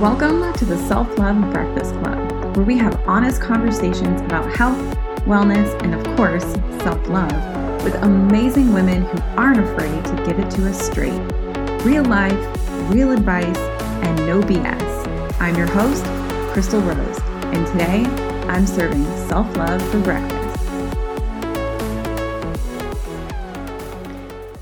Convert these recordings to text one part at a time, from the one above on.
Welcome to the Self Love Breakfast Club, where we have honest conversations about health, wellness, and of course, self love with amazing women who aren't afraid to give it to us straight. Real life, real advice, and no BS. I'm your host, Crystal Rose, and today I'm serving self love for breakfast.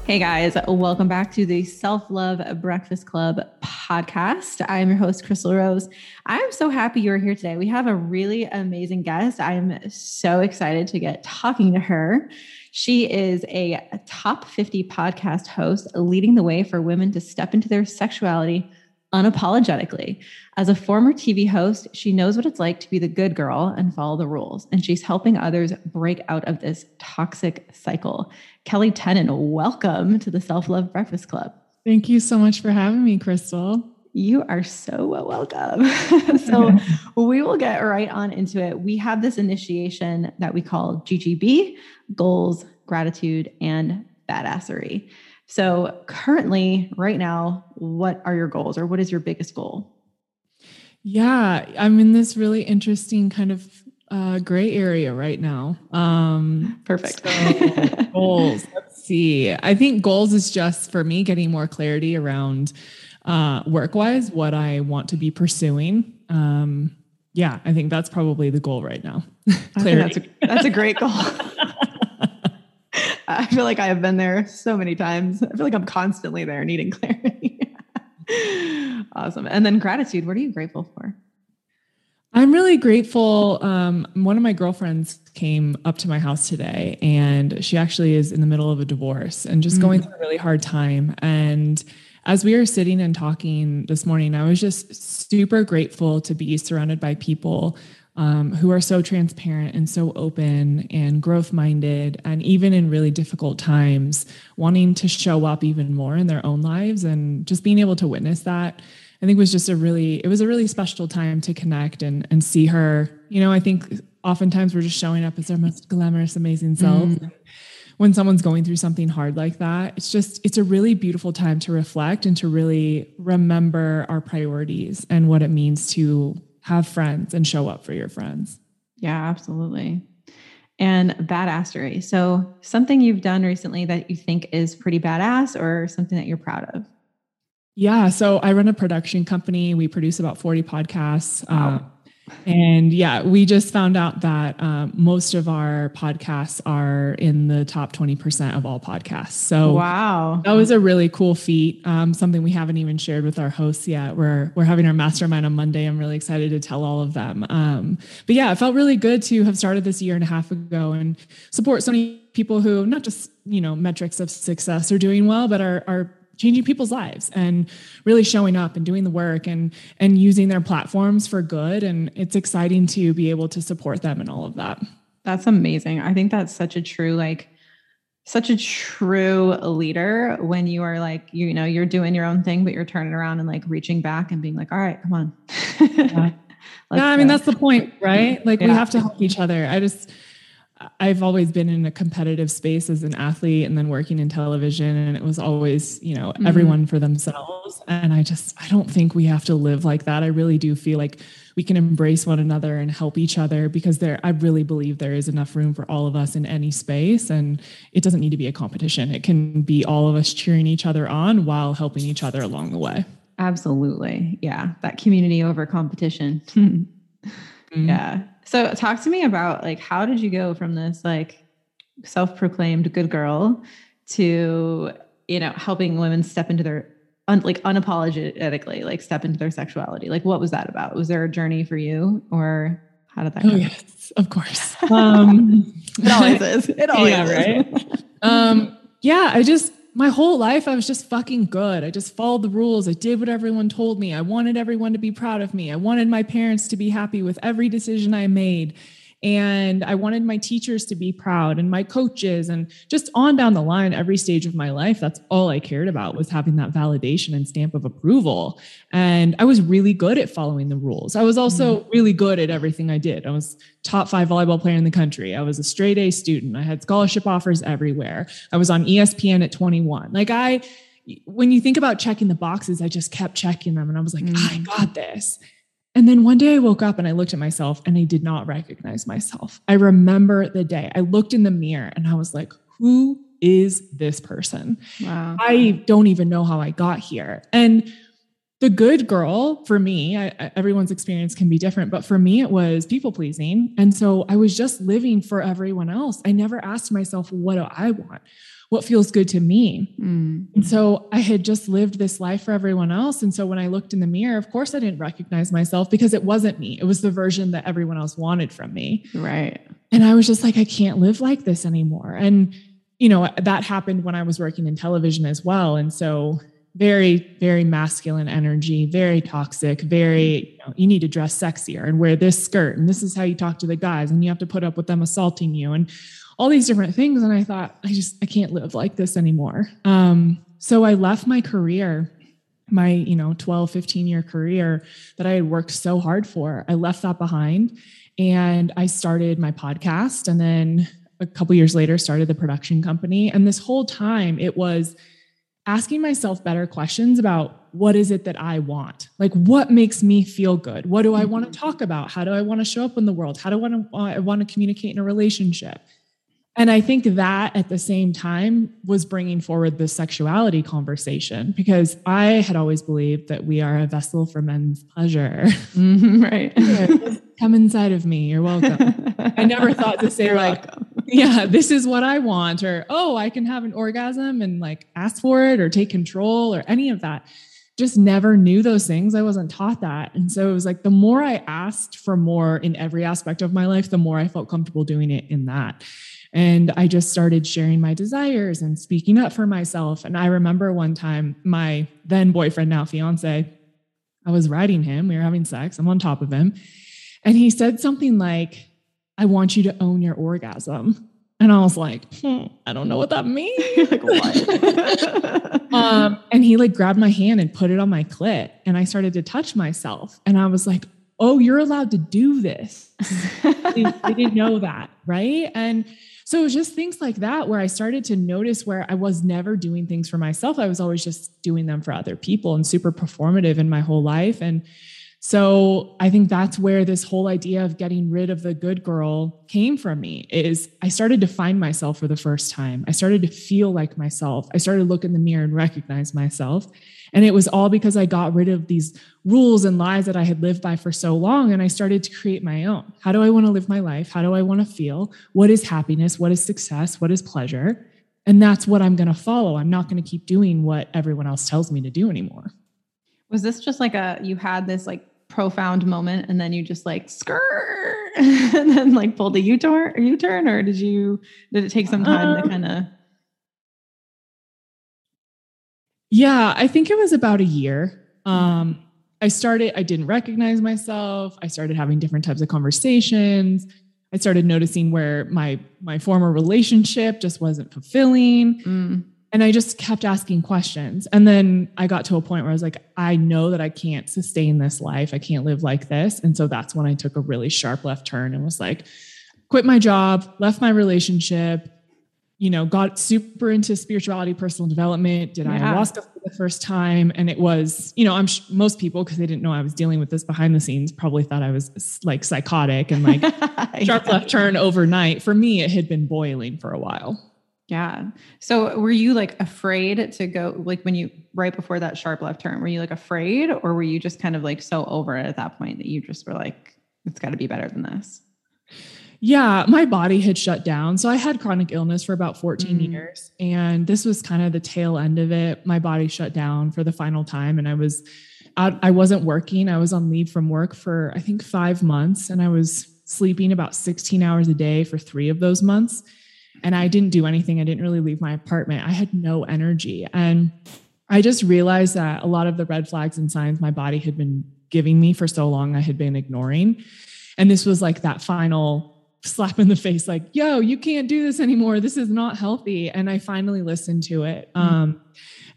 Hey guys, welcome back to the Self Love Breakfast Club podcast. I'm your host, Crystal Rose. I'm so happy you're here today. We have a really amazing guest. I'm so excited to get talking to her. She is a top 50 podcast host, leading the way for women to step into their sexuality unapologetically. As a former TV host, she knows what it's like to be the good girl and follow the rules, and she's helping others break out of this toxic cycle. Kelli Tennant, welcome to the Self Love Breakfast Club. Thank you so much for having me, Crystal. You are so welcome. so, we will get right on into it. We have this initiation that we call GGB goals, gratitude, and badassery. So, currently, right now, what are your goals or what is your biggest goal? Yeah, I'm in this really interesting kind of uh, gray area right now. Um, Perfect. So goals. Let's see. I think goals is just for me getting more clarity around uh, work wise what I want to be pursuing. Um, yeah, I think that's probably the goal right now. That's a, that's a great goal. I feel like I have been there so many times. I feel like I'm constantly there needing clarity. awesome. And then gratitude. What are you grateful for? I'm really grateful. Um, one of my girlfriends came up to my house today, and she actually is in the middle of a divorce and just mm. going through a really hard time. And as we were sitting and talking this morning, I was just super grateful to be surrounded by people um, who are so transparent and so open and growth minded, and even in really difficult times, wanting to show up even more in their own lives and just being able to witness that. I think was just a really it was a really special time to connect and and see her. You know, I think oftentimes we're just showing up as our most glamorous, amazing selves. Mm. When someone's going through something hard like that, it's just it's a really beautiful time to reflect and to really remember our priorities and what it means to have friends and show up for your friends. Yeah, absolutely. And badassery. So, something you've done recently that you think is pretty badass or something that you're proud of? Yeah. So, I run a production company. We produce about 40 podcasts. Wow. Uh, and yeah, we just found out that um, most of our podcasts are in the top 20% of all podcasts. So wow, that was a really cool feat. Um, something we haven't even shared with our hosts yet. We're, we're having our mastermind on Monday. I'm really excited to tell all of them. Um, but yeah, it felt really good to have started this year and a half ago and support so many people who not just, you know, metrics of success are doing well, but are, are changing people's lives and really showing up and doing the work and and using their platforms for good. And it's exciting to be able to support them and all of that. That's amazing. I think that's such a true like such a true leader when you are like you know you're doing your own thing but you're turning around and like reaching back and being like all right come on. Yeah. no i mean that's the point right? Like yeah. we have to help each other. I just I've always been in a competitive space as an athlete and then working in television and it was always, you know, mm-hmm. everyone for themselves and I just I don't think we have to live like that. I really do feel like we can embrace one another and help each other because there I really believe there is enough room for all of us in any space and it doesn't need to be a competition. It can be all of us cheering each other on while helping each other along the way. Absolutely. Yeah, that community over competition. mm-hmm. Yeah. So talk to me about like how did you go from this like self-proclaimed good girl to you know helping women step into their un, like unapologetically like step into their sexuality? Like what was that about? Was there a journey for you or how did that oh, yes of course. Um it always is. It always yeah, is. right? Um yeah i just my whole life I was just fucking good. I just followed the rules. I did what everyone told me. I wanted everyone to be proud of me. I wanted my parents to be happy with every decision I made. And I wanted my teachers to be proud and my coaches and just on down the line, every stage of my life, that's all I cared about was having that validation and stamp of approval. And I was really good at following the rules. I was also mm. really good at everything I did. I was top five volleyball player in the country. I was a straight A student. I had scholarship offers everywhere. I was on ESPN at 21. Like I, when you think about checking the boxes, I just kept checking them and I was like, mm. I got this. And then one day I woke up and I looked at myself and I did not recognize myself. I remember the day I looked in the mirror and I was like, who is this person? Wow. I don't even know how I got here. And the good girl for me, I, everyone's experience can be different, but for me, it was people pleasing. And so I was just living for everyone else. I never asked myself, what do I want? What feels good to me. Mm. And so I had just lived this life for everyone else. And so when I looked in the mirror, of course, I didn't recognize myself because it wasn't me. It was the version that everyone else wanted from me. Right. And I was just like, I can't live like this anymore. And, you know, that happened when I was working in television as well. And so very, very masculine energy, very toxic, very, you, know, you need to dress sexier and wear this skirt. And this is how you talk to the guys. And you have to put up with them assaulting you. And all these different things. And I thought, I just, I can't live like this anymore. Um, so I left my career, my, you know, 12, 15 year career that I had worked so hard for. I left that behind and I started my podcast. And then a couple years later, started the production company. And this whole time it was asking myself better questions about what is it that I want? Like, what makes me feel good? What do I want to mm-hmm. talk about? How do I want to show up in the world? How do I want to, I want to communicate in a relationship? And I think that at the same time was bringing forward the sexuality conversation because I had always believed that we are a vessel for men's pleasure. Mm-hmm, right. Come inside of me. You're welcome. I never thought to say, like, yeah, this is what I want, or, oh, I can have an orgasm and like ask for it or take control or any of that. Just never knew those things. I wasn't taught that. And so it was like the more I asked for more in every aspect of my life, the more I felt comfortable doing it in that. And I just started sharing my desires and speaking up for myself. And I remember one time my then boyfriend, now fiance, I was riding him, we were having sex, I'm on top of him. And he said something like, I want you to own your orgasm. And I was like, hmm, I don't know what that means. like, what? um, and he like grabbed my hand and put it on my clit. And I started to touch myself. And I was like, oh, you're allowed to do this. I didn't know that. Right. And so it was just things like that where I started to notice where I was never doing things for myself. I was always just doing them for other people and super performative in my whole life. And so I think that's where this whole idea of getting rid of the good girl came from me is I started to find myself for the first time. I started to feel like myself. I started to look in the mirror and recognize myself. And it was all because I got rid of these rules and lies that I had lived by for so long. And I started to create my own. How do I want to live my life? How do I want to feel? What is happiness? What is success? What is pleasure? And that's what I'm going to follow. I'm not going to keep doing what everyone else tells me to do anymore. Was this just like a, you had this like profound moment and then you just like skirt and then like pulled a U-turn or U-turn or did you did it take some time um, to kind of Yeah, I think it was about a year. Um I started I didn't recognize myself. I started having different types of conversations. I started noticing where my my former relationship just wasn't fulfilling. Mm. And I just kept asking questions. And then I got to a point where I was like, I know that I can't sustain this life. I can't live like this. And so that's when I took a really sharp left turn and was like, quit my job, left my relationship, you know, got super into spirituality, personal development, did yeah. ayahuasca for the first time. And it was, you know, I'm sh- most people, because they didn't know I was dealing with this behind the scenes, probably thought I was like psychotic and like sharp left turn overnight. For me, it had been boiling for a while. Yeah. So were you like afraid to go like when you right before that sharp left turn, were you like afraid or were you just kind of like so over it at that point that you just were like, it's got to be better than this? Yeah, my body had shut down. So I had chronic illness for about 14 mm. years. And this was kind of the tail end of it. My body shut down for the final time. And I was out, I wasn't working. I was on leave from work for I think five months. And I was sleeping about 16 hours a day for three of those months and I didn't do anything. I didn't really leave my apartment. I had no energy. And I just realized that a lot of the red flags and signs my body had been giving me for so long, I had been ignoring. And this was like that final slap in the face like, yo, you can't do this anymore. This is not healthy. And I finally listened to it. Mm-hmm. Um,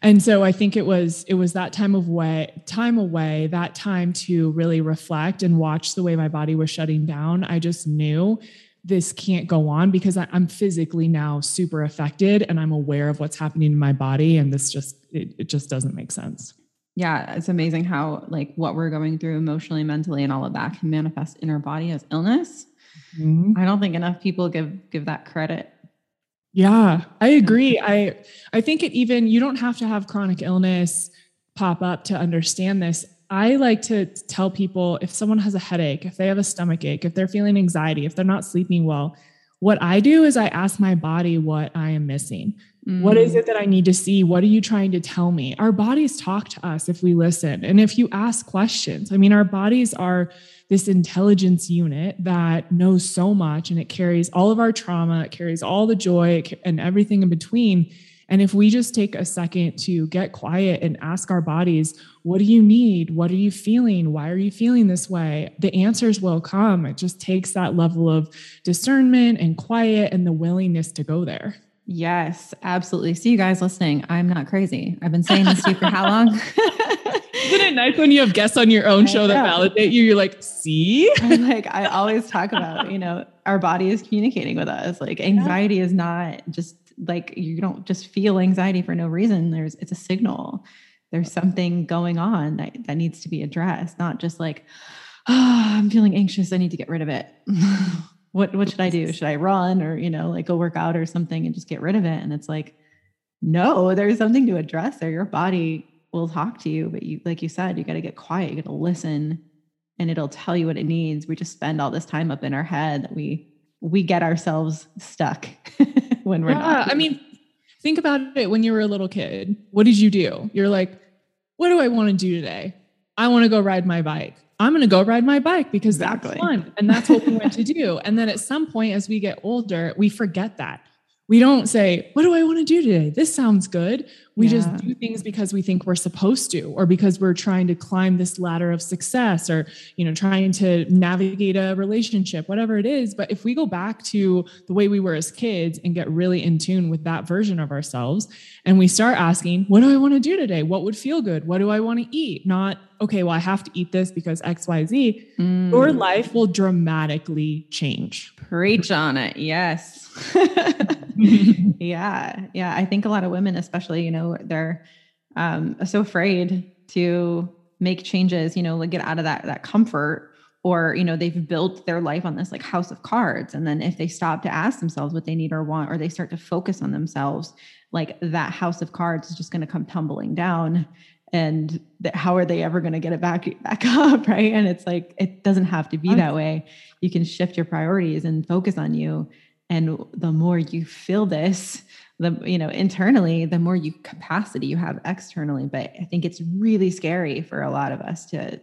and so I think it was it was that time of way time away, that time to really reflect and watch the way my body was shutting down. I just knew this can't go on because I, am physically now super affected and I'm aware of what's happening in my body. And this just it, it just doesn't make sense. Yeah, it's amazing how like what we're going through emotionally, mentally, and all of that can manifest in our body as illness. Mm-hmm. I don't think enough people give give that credit. Yeah, I agree. I I think it even you don't have to have chronic illness pop up to understand this. I like to tell people if someone has a headache, if they have a stomach ache, if they're feeling anxiety, if they're not sleeping well, what I do is I ask my body what I am missing. Mm. What is mm. it that I need to see? What are you trying to tell me? Our bodies talk to us if we listen and if you ask questions. I mean, our bodies are this intelligence unit that knows so much and it carries all of our trauma, it carries all the joy and everything in between. And if we just take a second to get quiet and ask our bodies, what do you need? What are you feeling? Why are you feeling this way? The answers will come. It just takes that level of discernment and quiet and the willingness to go there. Yes, absolutely. See you guys listening. I'm not crazy. I've been saying this to you for how long? Isn't it nice when you have guests on your own show that validate you? You're like, see? I'm like, I always talk about, you know, our body is communicating with us. Like anxiety yeah. is not just like you don't just feel anxiety for no reason. There's it's a signal. There's something going on that, that needs to be addressed, not just like, oh, I'm feeling anxious. I need to get rid of it. what what should I do? Should I run or, you know, like go work out or something and just get rid of it? And it's like, no, there's something to address there. Your body will talk to you, but you like you said, you got to get quiet, you got to listen and it'll tell you what it needs. We just spend all this time up in our head that we we get ourselves stuck when we're yeah, not. I mean, think about it when you were a little kid. What did you do? You're like, what do I want to do today? I want to go ride my bike. I'm going to go ride my bike because exactly. that's fun. And that's what we want to do. And then at some point, as we get older, we forget that. We don't say, What do I want to do today? This sounds good. We yeah. just do things because we think we're supposed to, or because we're trying to climb this ladder of success, or you know, trying to navigate a relationship, whatever it is. But if we go back to the way we were as kids and get really in tune with that version of ourselves, and we start asking, What do I want to do today? What would feel good? What do I want to eat? Not, okay, well, I have to eat this because XYZ. Mm. Your life will dramatically change. Preach on it. Yes. yeah. Yeah. I think a lot of women, especially, you know, they're um, so afraid to make changes, you know, like get out of that, that comfort or, you know, they've built their life on this like house of cards. And then if they stop to ask themselves what they need or want, or they start to focus on themselves, like that house of cards is just going to come tumbling down and that how are they ever going to get it back back up right? And it's like it doesn't have to be that way. You can shift your priorities and focus on you and the more you feel this the you know internally the more you capacity you have externally. But i think it's really scary for a lot of us to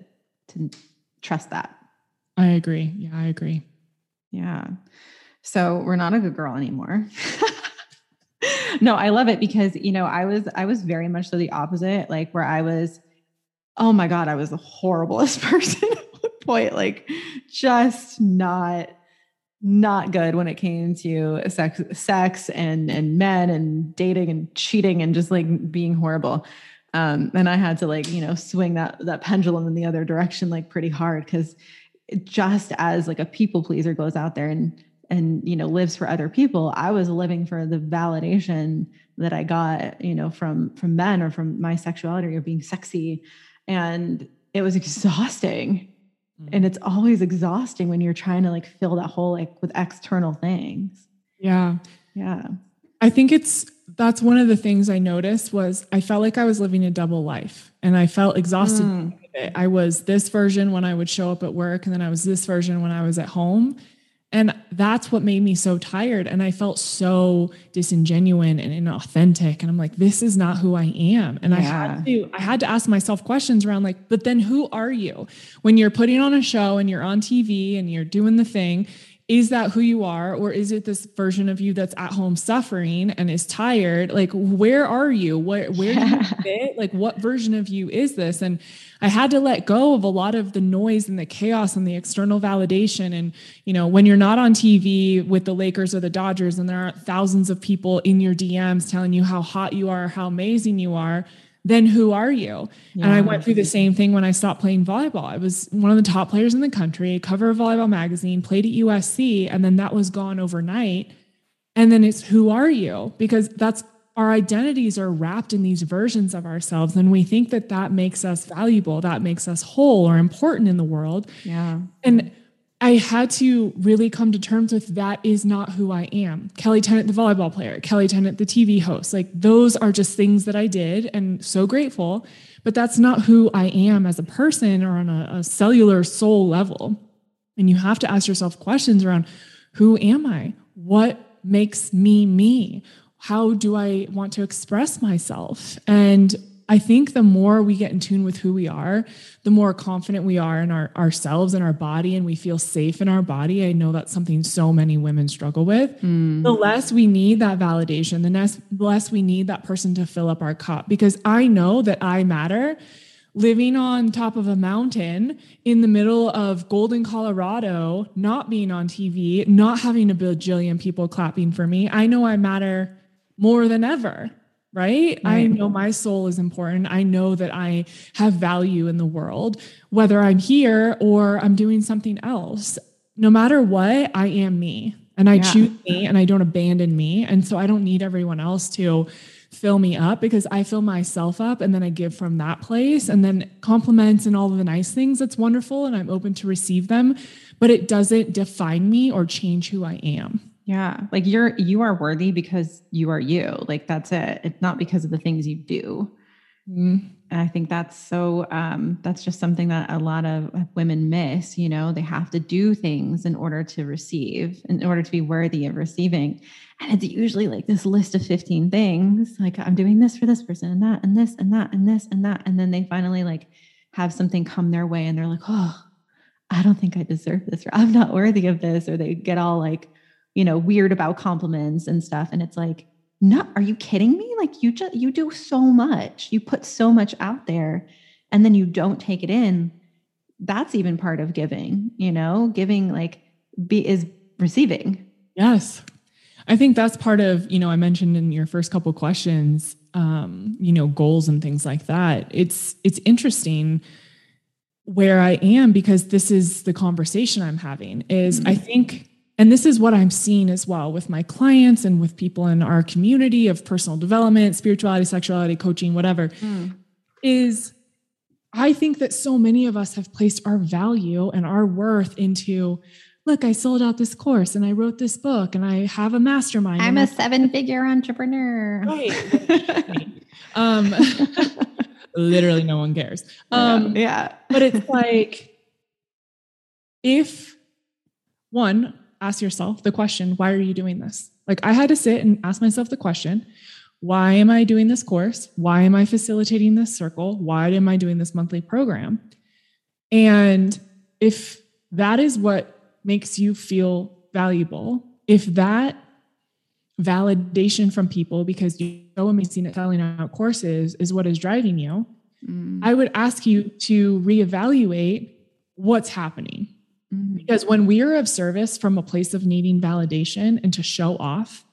to trust that. I agree. Yeah i agree. Yeah. So we're not a good girl anymore no i love it because you know i was i was very much so the opposite like where i was oh my god i was the horriblest person at one point like just not not good when it came to sex, sex and and men and dating and cheating and just like being horrible. Um, and I had to like you know swing that that pendulum in the other direction like pretty hard because just as like a people pleaser goes out there and and you know lives for other people, I was living for the validation that I got you know from from men or from my sexuality or being sexy, and it was exhausting. And it's always exhausting when you're trying to like fill that hole like with external things. Yeah. Yeah. I think it's that's one of the things i noticed was i felt like i was living a double life and i felt exhausted mm. i was this version when i would show up at work and then i was this version when i was at home and that's what made me so tired. And I felt so disingenuous and inauthentic. And I'm like, this is not who I am. And yeah. I had to, I had to ask myself questions around like, but then who are you? When you're putting on a show and you're on TV and you're doing the thing, is that who you are or is it this version of you that's at home suffering and is tired? Like where are you? Where where yeah. do you fit? Like what version of you is this? And i had to let go of a lot of the noise and the chaos and the external validation. And you know when you're not on tv with the lakers or the dodgers and there are thousands of people in your dms telling you how hot you are how amazing you are then who are you? Yeah. And I went through the same thing when I stopped playing volleyball. I was one of the top players in the country, cover of volleyball magazine, played at USC, and then that was gone overnight. And then it's who are you? Because that's our identities are wrapped in these versions of ourselves and we think that that makes us valuable that makes us whole or important in the world yeah and I had to really come to terms with that is not who I am. Kelli Tennant, the volleyball player, Kelli Tennant, the TV host, like those are just things that I did and so grateful, but that's not who I am as a person or on a, a cellular soul level. And you have to ask yourself questions around who am I? What makes me me? How do I want to express myself? And I think the more we get in tune with who we are, the more confident we are in our ourselves and our body and we feel safe in our body. I know that's something so many women struggle with. Mm. The less we need that validation, the less, less we need that person to fill up our cup because I know that I matter. Living on top of a mountain in the middle of Golden, Colorado, not being on TV, not having a bajillion people clapping for me, I know I matter more than ever right? right? I know my soul is important. I know that I have value in the world, whether I'm here or I'm doing something else. No matter what, I am me and I yeah. choose me and I don't abandon me. And so I don't need everyone else to fill me up because I fill myself up and then I give from that place and then compliments and all of the nice things. That's wonderful. And I'm open to receive them, but it doesn't define me or change who I am. Yeah. Like you're you are worthy because you are you. Like that's it. It's not because of the things you do. Mm. And I think that's so um that's just something that a lot of women miss, you know, they have to do things in order to receive, in order to be worthy of receiving. And it's usually like this list of 15 things, like I'm doing this for this person and that and this and that and this and that and then they finally like have something come their way and they're like, "Oh, I don't think I deserve this or I'm not worthy of this," or they get all like you know, weird about compliments and stuff. And it's like, no, are you kidding me? Like you just you do so much. You put so much out there and then you don't take it in. That's even part of giving, you know, giving like be is receiving. Yes. I think that's part of, you know, I mentioned in your first couple questions, um, you know, goals and things like that. It's it's interesting where I am because this is the conversation I'm having is mm-hmm. I think and this is what I'm seeing as well with my clients and with people in our community of personal development, spirituality, sexuality, coaching, whatever, mm. is I think that so many of us have placed our value and our worth into look, I sold out this course and I wrote this book and I have a mastermind. I'm a seven figure entrepreneur. Right. um, literally, no one cares. Um, yeah. but it's like, if one, ask yourself the question, why are you doing this? Like I had to sit and ask myself the question, why am I doing this course? Why am I facilitating this circle? Why am I doing this monthly program? And if that is what makes you feel valuable, if that validation from people because you're so amazing at selling out courses is what is driving you, mm. I would ask you to reevaluate what's happening. Mm-hmm. Because when we are of service from a place of needing validation and to show off,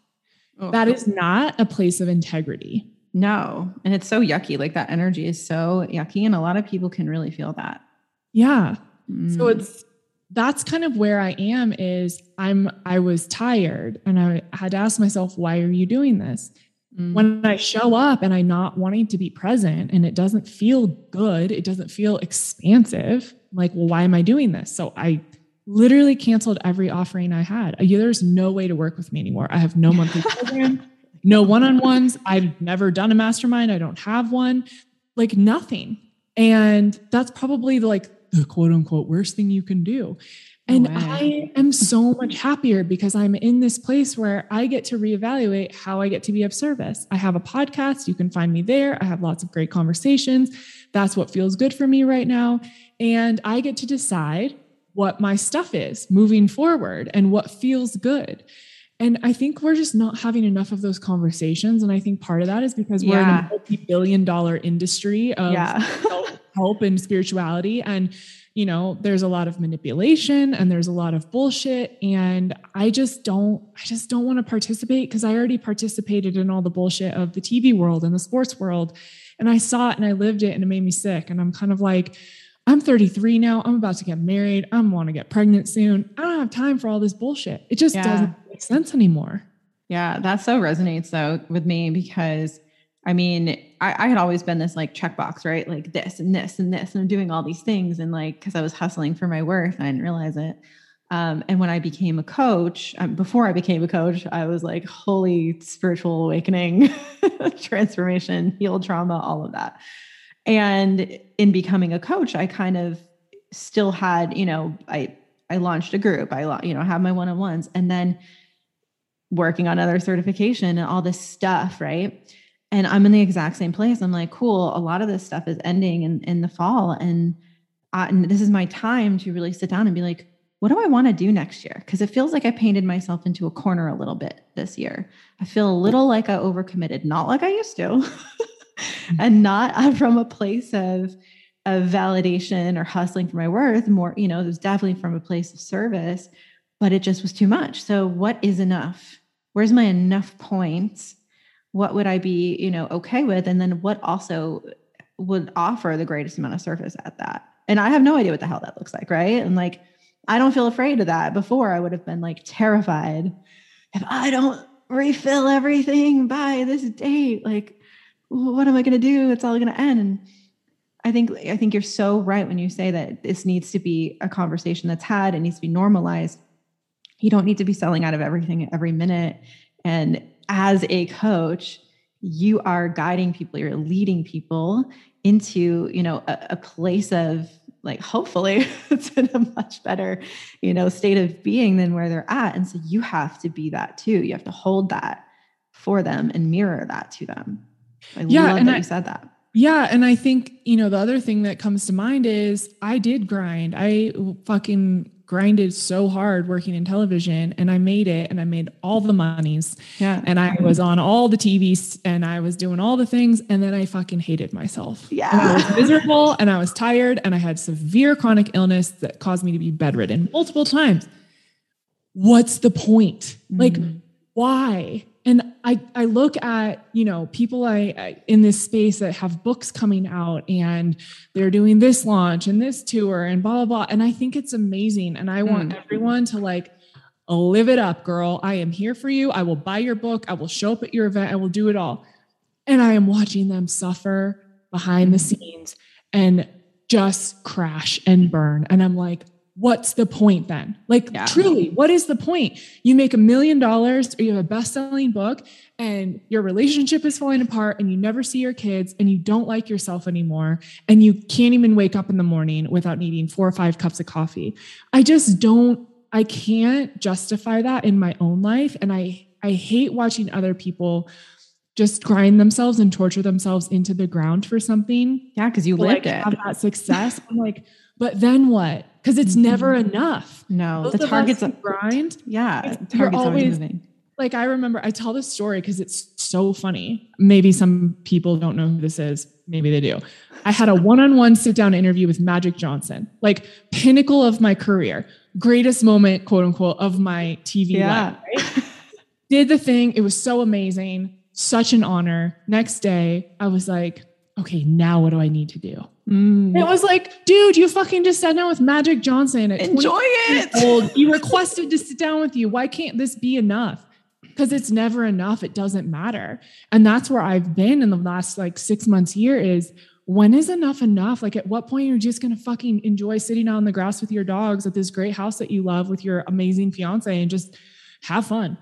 oh. that is not a place of integrity. No. And it's so yucky. Like that energy is so yucky. And a lot of people can really feel that. Yeah. Mm. So it's, that's kind of where I am is I'm I was tired and I had to ask myself why are you doing this? Mm. When I show up and I'm not wanting to be present and it doesn't feel good, it doesn't feel expansive, like, well, why am I doing this? So I literally canceled every offering I had. There's no way to work with me anymore. I have no monthly program, no one on ones. I've never done a mastermind. I don't have one, like nothing. And that's probably like the quote unquote worst thing you can do. And I am so much happier because I'm in this place where I get to reevaluate how I get to be of service. I have a podcast. You can find me there. I have lots of great conversations. That's what feels good for me right now. And I get to decide what my stuff is moving forward and what feels good. And I think we're just not having enough of those conversations. And I think part of that is because we're in a multi billion dollar industry of yeah. help and spirituality. And, you know, there's a lot of manipulation and there's a lot of bullshit. And I just don't, I just don't want to participate because I already participated in all the bullshit of the TV world and the sports world. And I saw it and I lived it and it made me sick. And I'm kind of like, I'm 33 now. I'm about to get married. I want to get pregnant soon. I don't have time for all this bullshit. It just yeah. doesn't make sense anymore. Yeah, that so resonates though with me because I mean, I, I, had always been this like checkbox, right? Like this and this and this, and I'm doing all these things. And like, because I was hustling for my worth, I didn't realize it. Um, and when I became a coach, um, before I became a coach, I was like, holy spiritual awakening, transformation, healed trauma, all of that. And in becoming a coach, I kind of still had, you know, I I launched a group, I you know, have my one-on-ones and then working on other certification and all this stuff, right? And I'm in the exact same place. I'm like, cool, a lot of this stuff is ending in in the fall and, I, and this is my time to really sit down and be like, what do I want to do next year? Because it feels like I painted myself into a corner a little bit this year. I feel a little like I overcommitted, not like I used to. and mm-hmm. not uh, from a place of of validation or hustling for my worth more you know it was definitely from a place of service but it just was too much so what is enough where's my enough points what would i be you know okay with and then what also would offer the greatest amount of service at that and i have no idea what the hell that looks like right and like i don't feel afraid of that before i would have been like terrified if i don't refill everything by this date like what am I going to do? It's all going to end. And I think I think you're so right when you say that this needs to be a conversation that's had. It needs to be normalized. You don't need to be selling out of everything every minute. And as a coach, you are guiding people. You're leading people into you know a, a place of like hopefully it's in a much better you know state of being than where they're at and so you have to be that too you have to hold that for them and mirror that to them I yeah, and that I, you said that. Yeah. And I think, you know, the other thing that comes to mind is I did grind. I fucking grinded so hard working in television and I made it and I made all the monies. Yeah. And I was on all the TVs and I was doing all the things. And then I fucking hated myself. Yeah. And I was miserable and I was tired and I had severe chronic illness that caused me to be bedridden multiple times. What's the point? Mm-hmm. Like, why? And I, I look at you know people I, I, in this space that have books coming out and they're doing this launch and this tour and blah blah blah. And I think it's amazing. And I want mm. everyone to like live it up girl. I am here for you. I will buy your book. I will show up at your event. I will do it all. And I am watching them suffer behind the mm. scenes and just crash and burn. And I'm like what's the point then? Like, yeah. truly, what is the point? You make a million dollars or you have a best selling book and your relationship is falling apart and you never see your kids and you don't like yourself anymore and you can't even wake up in the morning without needing four or five cups of coffee. I just don't, I can't justify that in my own life. And I, I hate watching other people just grind themselves and torture themselves into the ground for something. Yeah, because you lived like, it. Have that success. I'm like, but then what? Because it's mm-hmm. never enough. No, Both the target's a grind. Yeah, target's always, always moving. Like I remember, I tell this story because it's so funny. Maybe some people don't know who this is. Maybe they do. I had a one-on-one sit-down interview with Magic Johnson, like pinnacle of my career, greatest moment, quote unquote, of my TV yeah. life. Right? Did the thing. It was so amazing, such an honor. Next day, I was like, okay, now what do I need to do? Mm. It was like, dude, you fucking just sat down with Magic Johnson. Enjoy it. Old. You requested to sit down with you. Why can't this be enough? Because it's never enough. It doesn't matter. And that's where I've been in the last like six months here is when is enough enough? Like at what point you're just gonna fucking enjoy sitting on the grass with your dogs at this great house that you love with your amazing fiance and just have fun?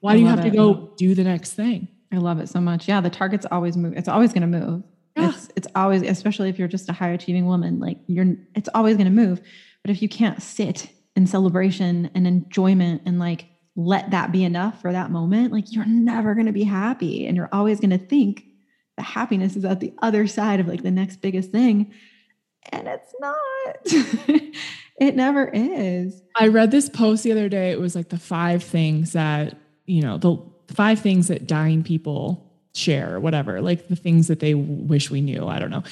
Why I do you have it. to go do the next thing? I love it so much. Yeah, the target's always move. It's always going to move. It's it's always, especially if you're just a high achieving woman, like you're it's always gonna move. But if you can't sit in celebration and enjoyment and like let that be enough for that moment, like you're never gonna be happy. And you're always gonna think the happiness is at the other side of like the next biggest thing. And it's not. It never is. I read this post the other day. It was like the five things that, you know, the five things that dying people share or whatever, like the things that they wish we knew. I don't know.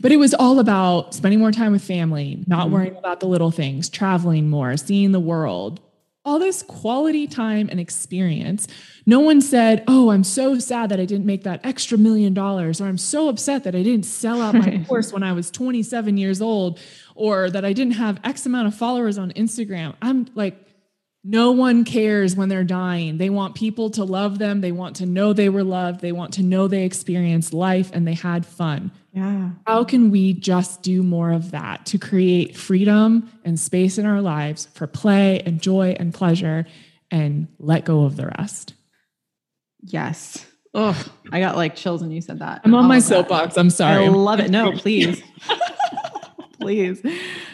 But it was all about spending more time with family, not mm-hmm. worrying about the little things, traveling more, seeing the world, all this quality time and experience. No one said, Oh, I'm so sad that I didn't make that extra million dollars, or I'm so upset that I didn't sell out my course when I was 27 years old, or that I didn't have X amount of followers on Instagram. I'm like, no one cares when they're dying. They want people to love them. They want to know they were loved. They want to know they experienced life and they had fun. Yeah. How can we just do more of that to create freedom and space in our lives for play and joy and pleasure and let go of the rest? Yes. Oh, I got like chills when you said that. I'm on my soapbox. I'm sorry. I love it. No, please. please.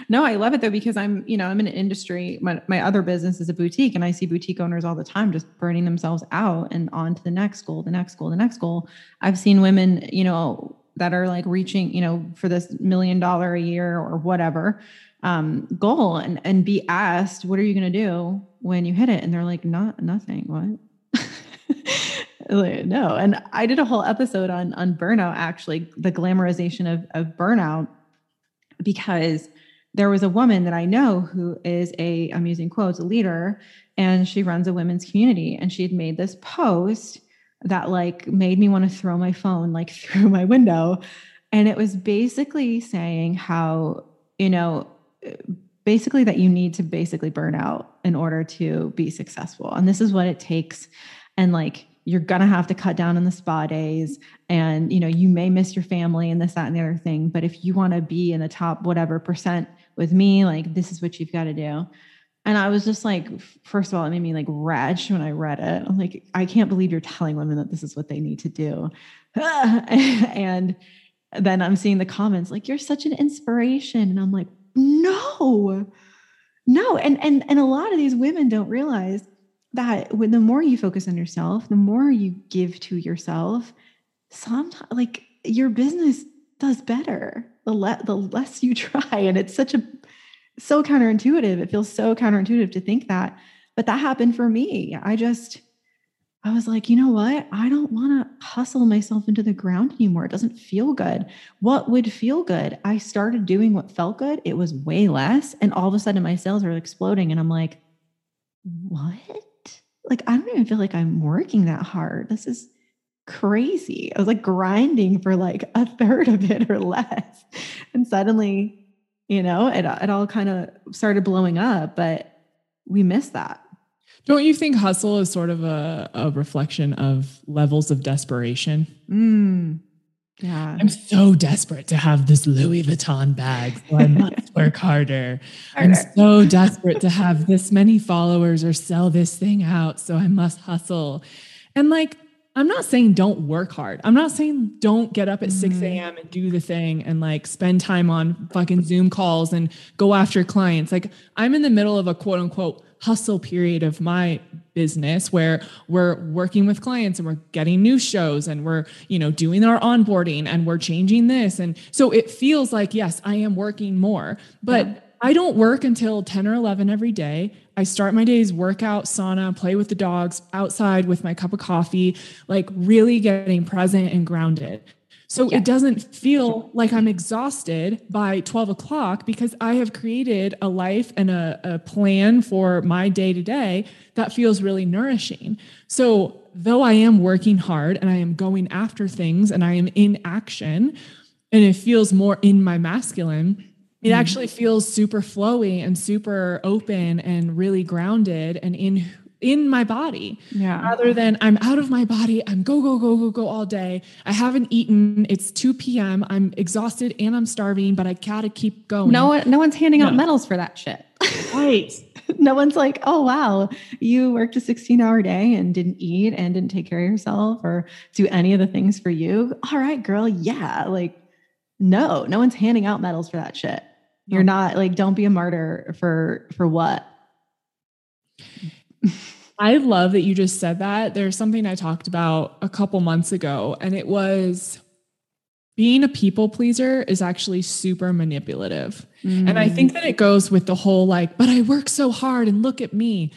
No, I love it though because I'm, you know, I'm in an industry. My, my other business is a boutique, and I see boutique owners all the time just burning themselves out and on to the next goal, the next goal, the next goal. I've seen women, you know, that are like reaching, you know, for this million dollar a year or whatever um, goal, and and be asked, "What are you going to do when you hit it?" And they're like, "Not nothing." What? no and i did a whole episode on on burnout actually the glamorization of, of burnout because there was a woman that I know who is a, I'm using quotes, a leader, and she runs a women's community. And she had made this post that like made me want to throw my phone like through my window. And it was basically saying how, you know, basically that you need to basically burn out in order to be successful. And this is what it takes. And like, you're gonna have to cut down on the spa days and you know you may miss your family and this that and the other thing but if you want to be in the top whatever percent with me like this is what you've got to do. And i was just like first of all it made me like retch when i read it. I'm like i can't believe you're telling women that this is what they need to do. And then i'm seeing the comments like you're such an inspiration. And i'm like no no. And and and a lot of these women don't realize that when the more you focus on yourself the more you give to yourself sometimes like your business does better the, le- the less you try. And it's such a, so counterintuitive. It feels so counterintuitive to think that. But that happened for me. I just, I was like, you know what? I don't want to hustle myself into the ground anymore. It doesn't feel good. What would feel good? I started doing what felt good. It was way less. And all of a sudden, my sales are exploding. And I'm like, what? Like, I don't even feel like I'm working that hard. This is crazy. I was like grinding for like a third of it or less. And suddenly, you know, it, it all kind of started blowing up, but we missed that. Don't you think hustle is sort of a, a reflection of levels of desperation? Mm, yeah. I'm so desperate to have this Louis Vuitton bag, so I must work harder. harder. I'm so desperate to have this many followers or sell this thing out, so I must hustle. And like, I'm not saying don't work hard. I'm not saying don't get up at mm-hmm. 6 a.m. and do the thing and like spend time on fucking Zoom calls and go after clients. Like I'm in the middle of a quote unquote hustle period of my business where we're working with clients and we're getting new shows and we're, you know, doing our onboarding and we're changing this. And so it feels like, yes, I am working more, but yeah. I don't work until 10 or 11 every day. I start my days workout, sauna, play with the dogs outside with my cup of coffee, like really getting present and grounded. So yeah. it doesn't feel like I'm exhausted by 12 o'clock because I have created a life and a, a plan for my day to day that feels really nourishing. So though I am working hard and I am going after things and I am in action and it feels more in my masculine, it mm-hmm. actually feels super flowy and super open and really grounded and in in my body. Yeah. Rather than i'm out of my body i'm go go go go go all day. I haven't eaten. It's 2 p.m i'm exhausted and i'm starving but i gotta keep going. No one no one's handing no. out medals for that shit. Right. No one's like oh wow you worked a 16 hour day and didn't eat and didn't take care of yourself or do any of the things for you. All right girl. Yeah like no no one's handing out medals for that shit you're not like, don't be a martyr for for what? I love that you just said that. There's something I talked about a couple months ago, and it was being a people pleaser is actually super manipulative. Mm. And I think that it goes with the whole like, but I work so hard and look at me.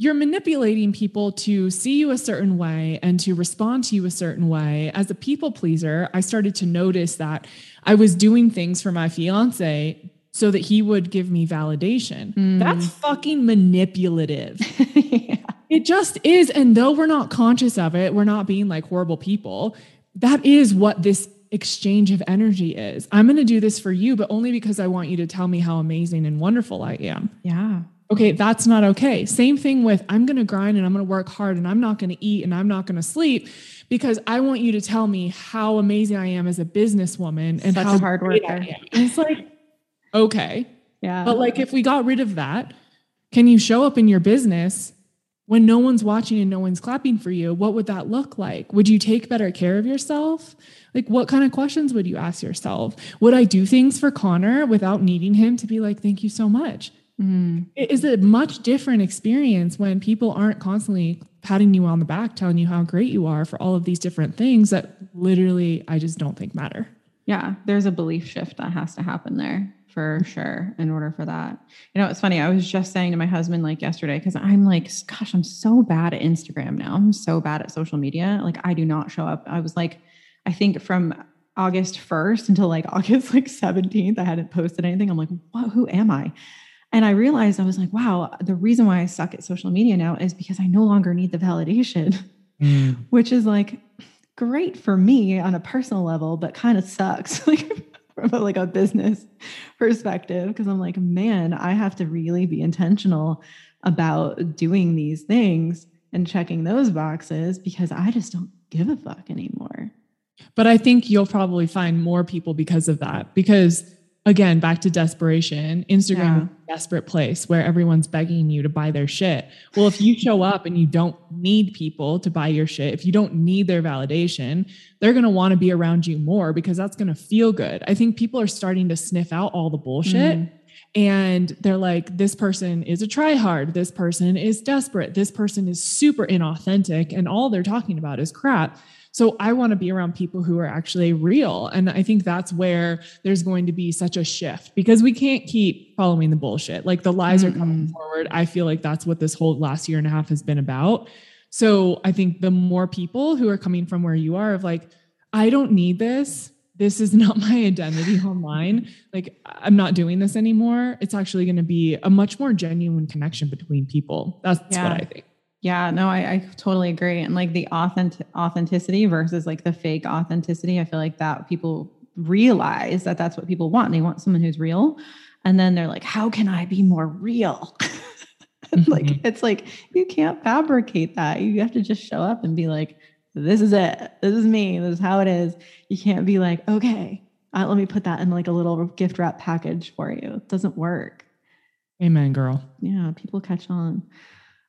You're manipulating people to see you a certain way and to respond to you a certain way. As a people pleaser, I started to notice that I was doing things for my fiance so that he would give me validation. Mm. That's fucking manipulative. yeah. It just is. And though we're not conscious of it, we're not being like horrible people. That is what this exchange of energy is. I'm going to do this for you, but only because I want you to tell me how amazing and wonderful I am. Yeah. Okay, that's not okay. Same thing with I'm going to grind and I'm going to work hard and I'm not going to eat and I'm not going to sleep because I want you to tell me how amazing I am as a businesswoman and Such how hard worker. It's like, okay. Yeah. But like if we got rid of that, can you show up in your business when no one's watching and no one's clapping for you, what would that look like? Would you take better care of yourself? Like, what kind of questions would you ask yourself? Would I do things for Connor without needing him to be like, thank you so much? Mm. It is a much different experience when people aren't constantly patting you on the back, telling you how great you are for all of these different things that literally I just don't think matter. Yeah, there's a belief shift that has to happen there for sure in order for that. You know, it's funny. I was just saying to my husband like yesterday, because I'm like, gosh, I'm so bad at Instagram now. I'm so bad at social media. Like, I do not show up. I was like, I think from August 1st until like August like 17th, I hadn't posted anything. I'm like, what, who am I? And I realized I was like, wow, the reason why I suck at social media now is because I no longer need the validation, mm. which is like great for me on a personal level, but kind of sucks. like from a, like a business perspective because I'm like, man, I have to really be intentional about doing these things and checking those boxes because I just don't give a fuck anymore. But I think you'll probably find more people because of that because again, back to desperation, Instagram yeah. desperate place where everyone's begging you to buy their shit. Well, if you show up and you don't need people to buy your shit, if you don't need their validation, they're going to want to be around you more because that's going to feel good. I think people are starting to sniff out all the bullshit. Mm. And they're like, this person is a tryhard. This person is desperate. This person is super inauthentic. And all they're talking about is crap. So I want to be around people who are actually real. And I think that's where there's going to be such a shift because we can't keep following the bullshit. Like the lies mm-hmm. are coming forward. I feel like that's what this whole last year and a half has been about. So I think the more people who are coming from where you are of like, I don't need this. This is not my identity online. Like, I'm not doing this anymore. It's actually going to be a much more genuine connection between people. That's yeah. what I think. Yeah, no, I, I totally agree. And like the authentic authenticity versus like the fake authenticity, I feel like that people realize that that's what people want. They want someone who's real. And then they're like, how can I be more real? like, mm-hmm. it's like, you can't fabricate that. You have to just show up and be like, this is it. This is me. This is how it is. You can't be like, okay, uh, let me put that in like a little gift wrap package for you. It doesn't work. Amen, girl. Yeah, people catch on.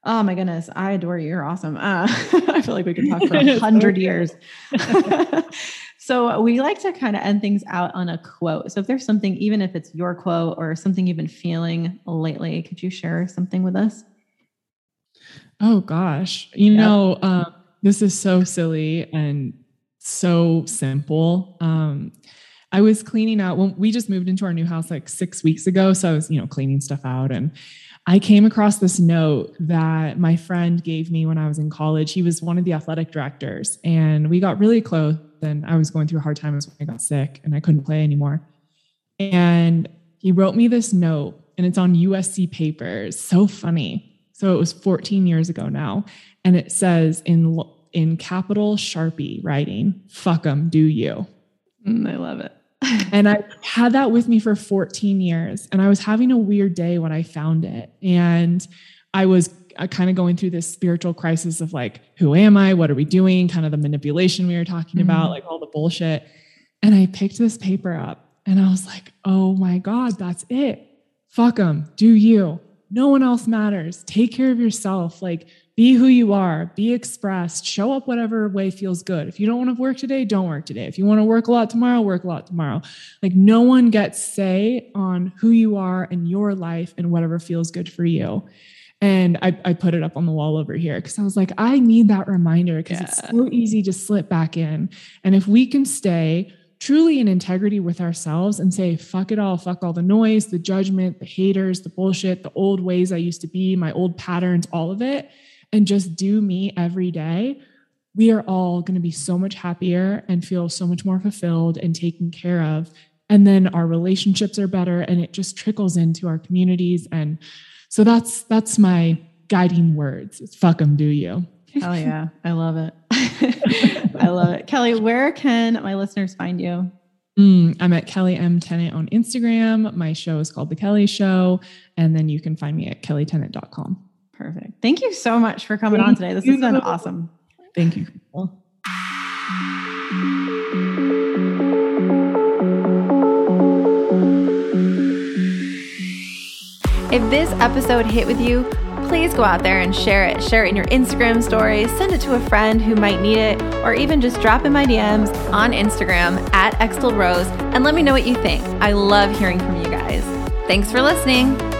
Oh my goodness, I adore you. You're awesome. Uh, I feel like we could talk for a hundred years. so we like to kind of end things out on a quote. So if there's something, even if it's your quote or something you've been feeling lately, could you share something with us? Oh gosh, you yep. know, uh, this is so silly and so simple. Um, I was cleaning out when we just moved into our new house like six weeks ago. So I was, you know, cleaning stuff out and I came across this note that my friend gave me when I was in college. He was one of the athletic directors, and we got really close. And I was going through a hard time when I got sick and I couldn't play anymore. And he wrote me this note, and it's on USC papers. So funny. So it was 14 years ago now, and it says in in capital Sharpie writing, "Fuck them, do you?" Mm, I love it and I had that with me for 14 years. And I was having a weird day when I found it. And I was uh, kind of going through this spiritual crisis of like, who am I? What are we doing? Kind of the manipulation we were talking mm-hmm. about, like all the bullshit. And I picked this paper up and I was like, oh my God, that's it. Fuck them. Do you. No one else matters. Take care of yourself. Like, be who you are, be expressed, show up whatever way feels good. If you don't want to work today, don't work today. If you want to work a lot tomorrow, work a lot tomorrow. Like no one gets say on who you are in your life and whatever feels good for you. And I, I put it up on the wall over here because I was like, I need that reminder because yeah. it's so easy to slip back in. And if we can stay truly in integrity with ourselves and say, fuck it all, fuck all the noise, the judgment, the haters, the bullshit, the old ways I used to be, my old patterns, all of it, and just do me every day, we are all going to be so much happier and feel so much more fulfilled and taken care of. And then our relationships are better and it just trickles into our communities. And so that's that's my guiding words. It's fuck them, do you? Oh yeah. I love it. I love it. Kelli, where can my listeners find you? Mm, I'm at Kelli M. Tennant on Instagram. My show is called The Kelli Show. And then you can find me at kellitennant.com. Perfect. Thank you so much for coming Thank on today. This has been awesome. Thank you. If this episode hit with you, please go out there and share it. Share it in your Instagram stories, send it to a friend who might need it, or even just drop in my DMs on Instagram at Extel Rose and let me know what you think. I love hearing from you guys. Thanks for listening.